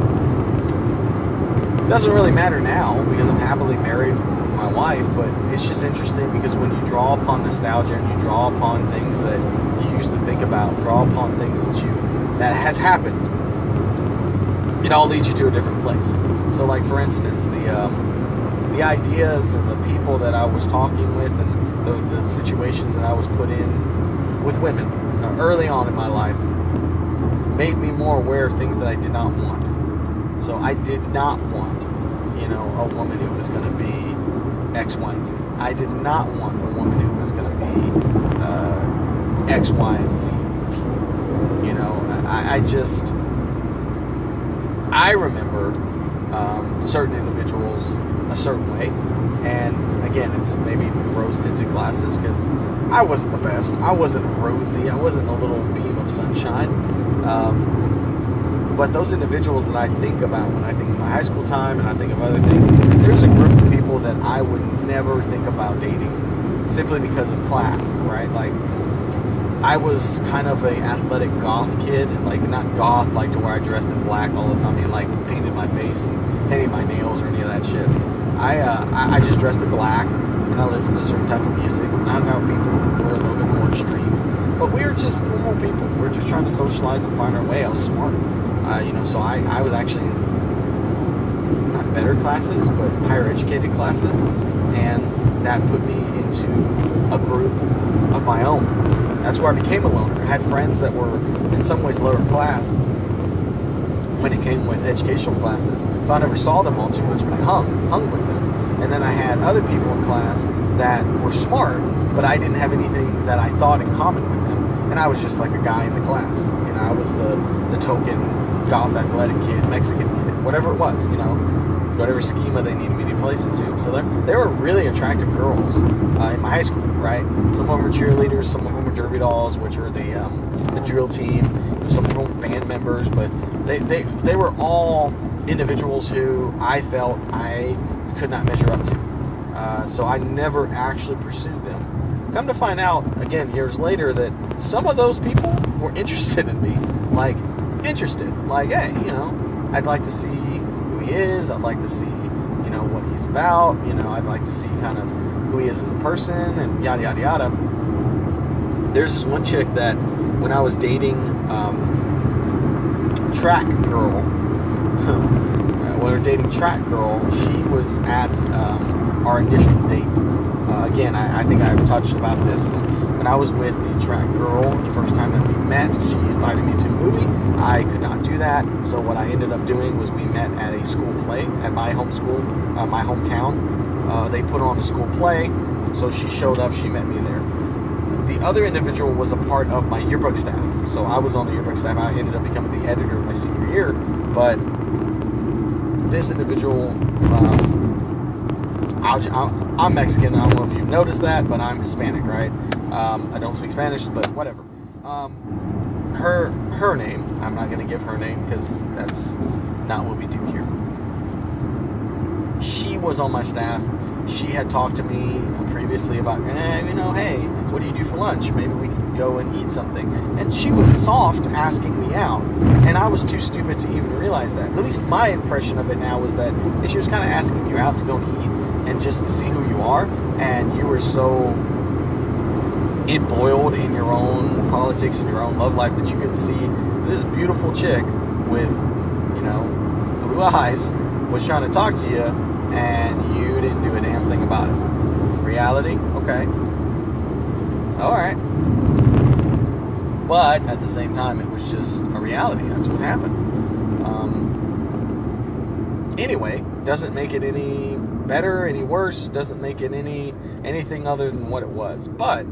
It doesn't really matter now because I'm happily married with my wife, but it's just interesting because when you draw upon nostalgia and you draw upon things that you used to think about, draw upon things that you that has happened it all leads you to a different place. So, like for instance, the um, the ideas and the people that I was talking with, and the, the situations that I was put in with women uh, early on in my life, made me more aware of things that I did not want. So, I did not want, you know, a woman who was going to be X, Y, and Z. I did not want a woman who was going to be uh, X, Y, and Z. You know, I, I just I remember um, certain individuals a certain way, and again, it's maybe rose tinted glasses because I wasn't the best. I wasn't rosy. I wasn't a little beam of sunshine. Um, but those individuals that I think about when I think of my high school time and I think of other things, there's a group of people that I would never think about dating simply because of class, right? Like I was kind of a athletic goth kid, like not goth like to where I dressed in black all the time. I mean, like painted my face and painted my nails or any of that shit. I uh, I just dressed in black and I listened to certain type of music. Not about people who were a little bit more extreme, but we were just normal people. We are just trying to socialize and find our way. I was smart, uh, you know. So I I was actually not better classes, but higher educated classes, and that put me into a group of my own that's where I became a loner. I had friends that were in some ways lower class when it came with educational classes, but I never saw them all too much, but I hung, hung with them. And then I had other people in class that were smart, but I didn't have anything that I thought in common with them. And I was just like a guy in the class. You know, I was the, the token goth athletic kid, Mexican kid, whatever it was, you know, whatever schema they needed me to place it to. So they were really attractive girls uh, in my high school, right? Some of them were cheerleaders, some of them were derby dolls, which are the um, the drill team. Some them band members, but they, they, they were all individuals who I felt I could not measure up to. Uh, so I never actually pursued them. Come to find out, again, years later, that some of those people were interested in me. Like, interested. Like, hey, you know, I'd like to see who he is. I'd like to see, you know, what he's about. You know, I'd like to see kind of who he is as a person and yada, yada, yada. There's this one chick that when I was dating um, Track Girl, when we were dating Track Girl, she was at um, our initial date. Uh, again, I, I, think I've touched about this. When I was with the Track Girl the first time that we met, she invited me to a movie. I could not do that, so what I ended up doing was we met at a school play at my home school, uh, my hometown. Uh, they put on a school play, so she showed up. She met me there the other individual was a part of my yearbook staff. So I was on the yearbook staff. I ended up becoming the editor my senior year. But this individual, um, i am Mexican. I don't know if you've noticed that, but I'm Hispanic, right? Um, I don't speak Spanish, but whatever. Um, her her name. I'm not going to give her name because that's not what we do here. She was on my staff she had talked to me previously about, eh, you know, hey, what do you do for lunch? Maybe we can go and eat something. And she was soft asking me out. And I was too stupid to even realize that. At least my impression of it now was that she was kind of asking you out to go and eat and just to see who you are. And you were so it boiled in your own politics and your own love life that you couldn't see this beautiful chick with, you know, blue eyes was trying to talk to you and you didn't do a damn thing about it. Reality? Okay. All right. But at the same time, it was just a reality. That's what happened. Um, anyway, doesn't make it any better, any worse. Doesn't make it any anything other than what it was. But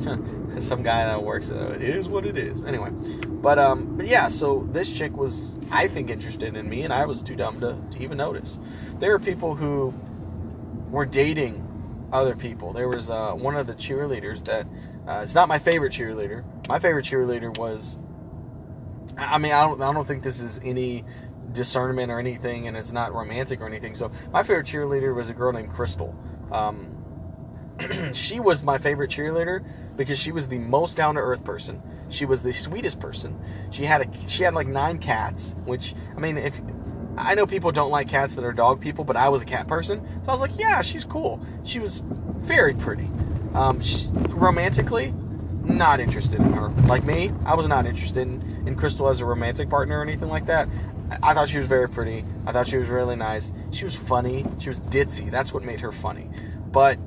some guy that works it is what it is. Anyway, but um, but yeah. So this chick was, I think, interested in me, and I was too dumb to, to even notice. There are people who were dating other people. There was uh, one of the cheerleaders that uh, it's not my favorite cheerleader. My favorite cheerleader was. I mean, I don't. I don't think this is any discernment or anything, and it's not romantic or anything. So my favorite cheerleader was a girl named Crystal. Um, she was my favorite cheerleader because she was the most down to earth person. She was the sweetest person. She had a she had like nine cats, which I mean, if I know people don't like cats that are dog people, but I was a cat person, so I was like, yeah, she's cool. She was very pretty. Um, she, romantically, not interested in her. Like me, I was not interested in, in Crystal as a romantic partner or anything like that. I, I thought she was very pretty. I thought she was really nice. She was funny. She was ditzy. That's what made her funny. But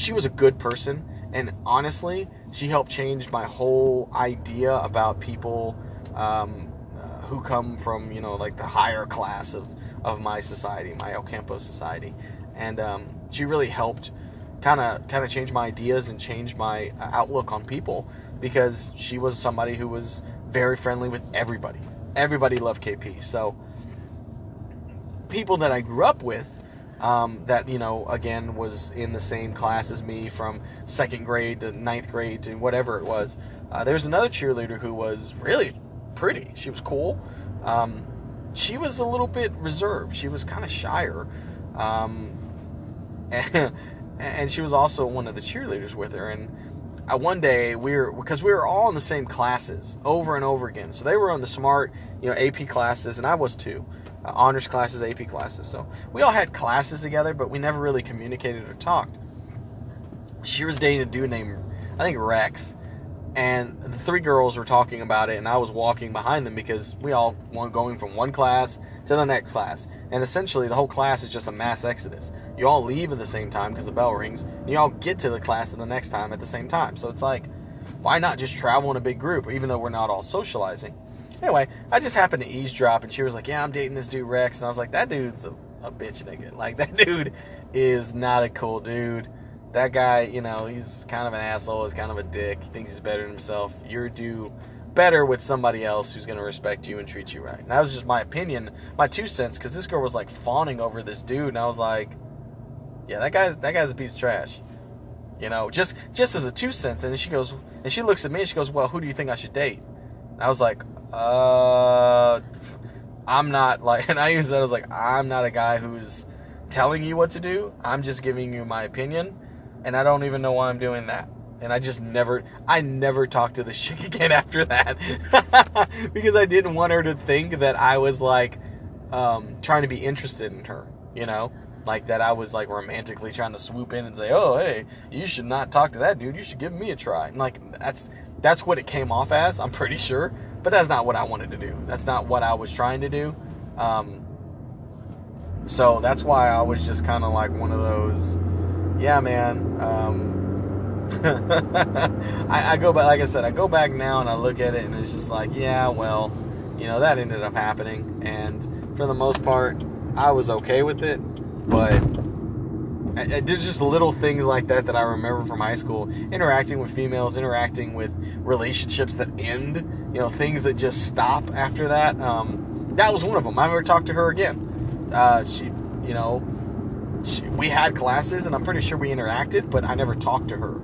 she was a good person and honestly she helped change my whole idea about people um, uh, who come from you know like the higher class of, of my society my El Campo society and um, she really helped kind of kind of change my ideas and change my uh, outlook on people because she was somebody who was very friendly with everybody. Everybody loved KP. So people that I grew up with um, that you know again was in the same class as me from second grade to ninth grade to whatever it was. Uh, there was another cheerleader who was really pretty. She was cool. Um, she was a little bit reserved. She was kind of shyer. Um, and, and, she was also one of the cheerleaders with her. And uh, one day we were, because we were all in the same classes over and over again. So they were on the smart, you know, AP classes, and I was too. Uh, honors classes, AP classes. So we all had classes together, but we never really communicated or talked. She was dating a dude named, I think, Rex and the three girls were talking about it and i was walking behind them because we all were going from one class to the next class. And essentially the whole class is just a mass exodus. You all leave at the same time because the bell rings and you all get to the class at the next time at the same time. So it's like why not just travel in a big group even though we're not all socializing? Anyway i just happened to eavesdrop and she was like yeah i'm dating this dude rex. And i was like that dude's a, a bitch nigga. Like that dude is not a cool dude that guy, you know, he's kind of an asshole, he's kind of a dick, he thinks he's better than himself. You're due better with somebody else who's going to respect you and treat you right. And that was just my opinion, my two cents, because this girl was like fawning over this dude, and I was like, yeah, that guy's that guy's a piece of trash. You know, just just as a two cents. And she goes, and she looks at me and she goes, well, who do you think I should date? And I was like, uh, I'm not like, and I used that I was like, I'm not a guy who's telling you what to do. I'm just giving you my opinion and I don't even know why I'm doing that. And I just never, I never talked to this chick again after that because I didn't want her to think that I was like um, trying to be interested in her, you know, like that I was like romantically trying to swoop in and say, "Oh, hey, you should not talk to that dude. You should give me a try." And like that's that's what it came off as. I'm pretty sure, but that's not what I wanted to do. That's not what I was trying to do. Um, so that's why I was just kind of like one of those yeah, man. Um, I, I, go back, like I said, I go back now and I look at it and it's just like, yeah, well, you know, that ended up happening. And for the most part, I was okay with it. But I, I, there's just little things like that that I remember from high school interacting with females, interacting with relationships that end, you know, things that just stop after that. Um, that was one of them. I never talked to her again. Uh, she, you know, we had classes and I'm pretty sure we interacted, but I never talked to her.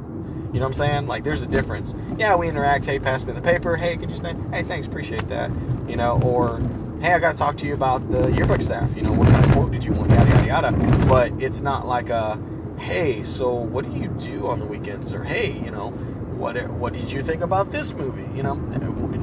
You know what I'm saying? Like, there's a difference. Yeah, we interact. Hey, pass me the paper. Hey, could you say, hey, thanks, appreciate that. You know, or hey, I got to talk to you about the yearbook staff. You know, what kind of quote did you want? Yada yada yada. But it's not like a, hey, so what do you do on the weekends? Or hey, you know, what what did you think about this movie? You know,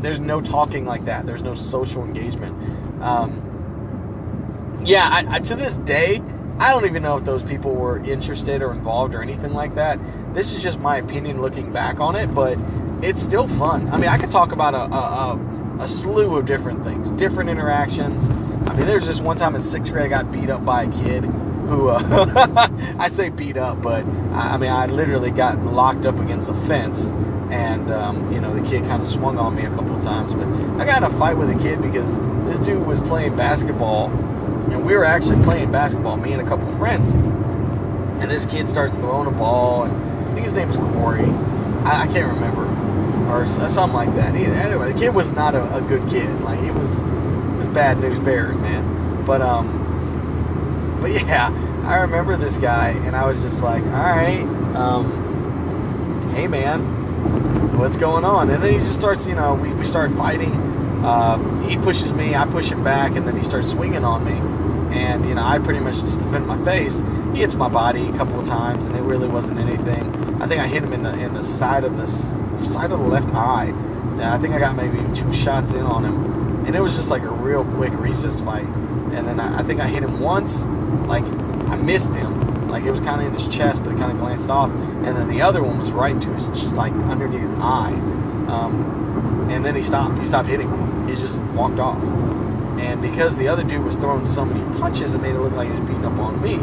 there's no talking like that. There's no social engagement. Um, yeah, I, I, to this day, I don't even know if those people were interested or involved or anything like that. This is just my opinion looking back on it, but it's still fun. I mean, I could talk about a, a, a, a slew of different things, different interactions. I mean, there's just one time in sixth grade I got beat up by a kid who, uh, I say beat up, but I, I, mean, I literally got locked up against a fence. And, um, you know, the kid kind of swung on me a couple of times. But I got in a fight with a kid because this dude was playing basketball and we were actually playing basketball, me and a couple of friends. And this kid starts throwing a ball, and I think his name was Corey. I, I can't remember, or something like that. Anyway, the kid was not a, a, good kid. Like he was, was bad news bears, man. But um, but yeah, I remember this guy, and I was just like, all right, um, hey man, what's going on? And then he just starts, you know, we, we start fighting. Uh, he pushes me, I push him back, and then he starts swinging on me and you know I pretty much just defend my face. He hits my body a couple of times, and it really wasn't anything. I think I hit him in the in the side of the side of the left eye. And I think I got maybe two shots in on him, and it was just like a real quick recess fight. And then I, I think I hit him once, like I missed him, like it was kind of in his chest, but it kind of glanced off. And then the other one was right to his, just like underneath his eye. Um, and then he stopped. He stopped hitting. He just walked off. And because the other dude was throwing so many punches, it made it look like he was beating up on me.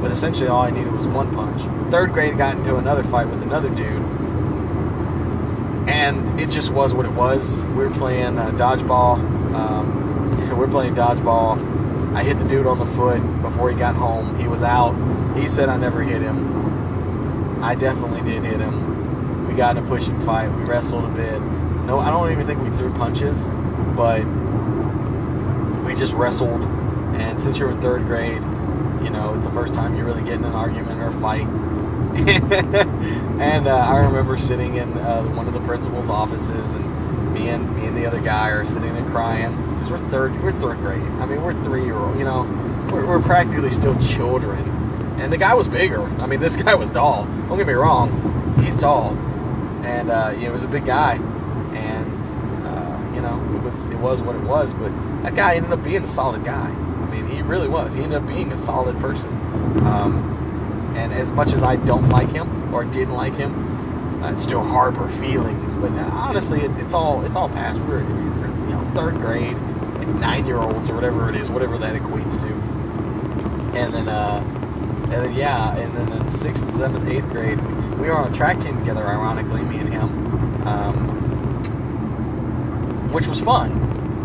But essentially, all I needed was one punch. Third grade, got into another fight with another dude. And it just was what it was. We were playing uh, dodgeball. Um, we are playing dodgeball. I hit the dude on the foot before he got home. He was out. He said I never hit him. I definitely did hit him. We got in a pushing fight. We wrestled a bit. No, I don't even think we threw punches, but we just wrestled. And since you're in third grade, you know, it's the first time you're really get in an argument or a fight. and uh, I remember sitting in uh, one of the principal's offices, and me and me and the other guy are sitting there crying because we're third we're third grade. I mean, we're three year old. You know, we're, we're practically still children. And the guy was bigger. I mean, this guy was tall. Don't get me wrong, he's tall, and uh, you know, he was a big guy. And uh, you know, it was it was what it was. But that guy ended up being a solid guy. I mean, he really was. He ended up being a solid person. Um, and as much as I don't like him or didn't like him, I still harbor feelings. But uh, honestly, it's, it's all it's all past. We're, we're you know third grade, like nine year olds or whatever it is, whatever that equates to. And then uh, and then yeah, and then in sixth and seventh, eighth grade, we were on a track team together. Ironically, me and him, um, which was fun.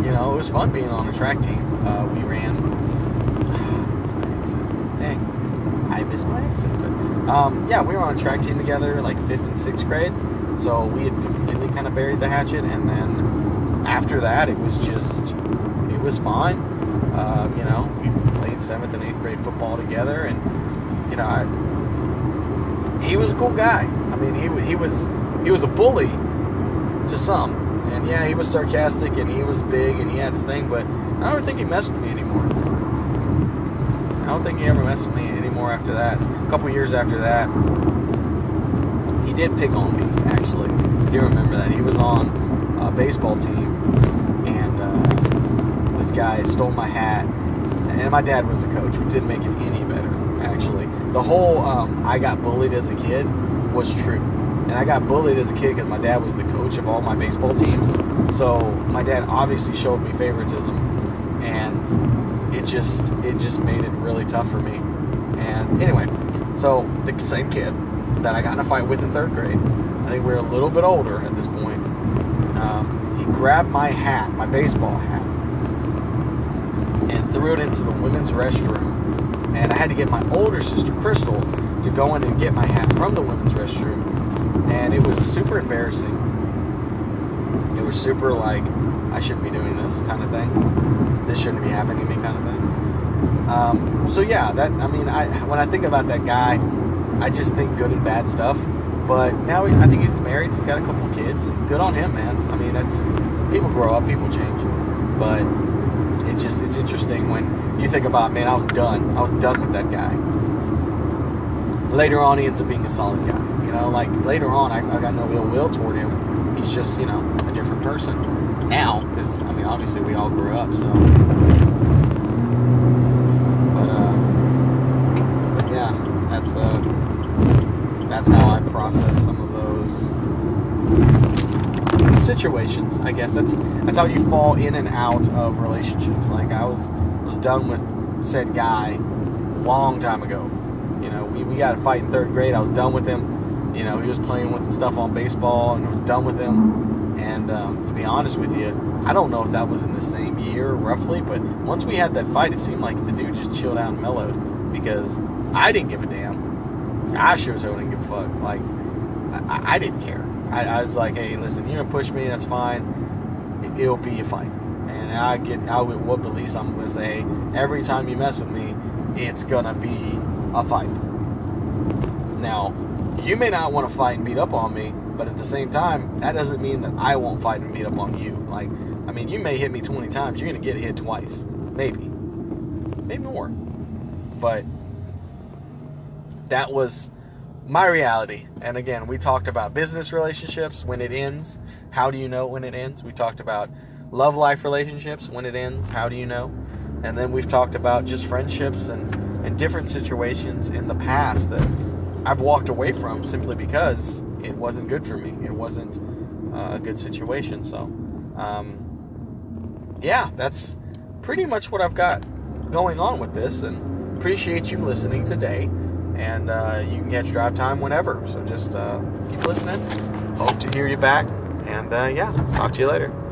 You know, it was fun being on a track team. Uh, we ran. Dang. I missed my exit. But um, yeah, we were on a track team together, like fifth and sixth grade. So we had completely kind of buried the hatchet, and then after that, it was just it was fine. Uh, you know, we played seventh and eighth grade football together, and you know, I, he was a cool guy. I mean, he he was he was a bully to some, and yeah, he was sarcastic and he was big and he had his thing, but I don't think he messed with me anymore. I don't think he ever messed with me anymore after that. A couple years after that, he did pick on me, actually. I do remember that. He was on a baseball team, and uh, this guy stole my hat. And my dad was the coach, which didn't make it any better. The whole um, I got bullied as a kid was true. And I got bullied as a kid because my dad was the coach of all my baseball teams. So my dad obviously showed me favoritism. And it just it just made it really tough for me. And anyway, so the same kid that I got in a fight with in third grade, I think we are a little bit older at this point. Um, he grabbed my hat, my baseball hat, and threw it into the women's restroom. And I had to get my older sister, Crystal, to go in and get my hat from the women's restroom. And it was super embarrassing. It was super like, I shouldn't be doing this kind of thing. This shouldn't be happening to me kind of thing. Um, so yeah, that I mean, I when I think about that guy, I just think good and bad stuff. But now he, I think he's married. He's got a couple kids. And good on him, man. I mean, that's people grow up, people change. But it just it's interesting when you think about, man, I was done. I was done with that guy. Later on, he ends up being a solid guy. You know, like later on, I, I got no ill will toward him. He's just, you know, a different person now because I mean obviously we all grew up so but uh but yeah that's uh that's how I process some of those situations I guess that's that's how you fall in and out of relationships like I was was done with said guy long time ago you know we, we got a fight in third grade I was done with him you know he was playing with the stuff on baseball and I was done with him and um, to be honest with you, I don't know if that was in the same year roughly, but once we had that fight, it seemed like the dude just chilled out and mellowed because I didn't give a damn. I sure as hell didn't give a fuck. Like, I, I didn't care. I, I, was like, hey, listen, you're gonna push me, that's fine. It, will be a fight. And I get, I would whoop at least I'm gonna say, every time you mess with me, it's gonna be a fight. Now, you may not want to fight and beat up on me, but at the same time, that doesn't mean that I won't fight and beat up on you. Like, I mean, you may hit me 20 times, you're to get hit twice. Maybe. Maybe more. But that was my reality. And again, we talked about business relationships when it ends. How do you know when it ends? We talked about love life relationships when it ends. How do you know? And then we've talked about just friendships and, and different situations in the past that I've walked away from simply because it wasn't good for me. It wasn't uh, a good situation. So, um, yeah, that's pretty much what I've got going on with this. And appreciate you listening today. And uh, you can catch drive time whenever. So just uh, keep listening. Hope to hear you back. And uh, yeah, talk to you later.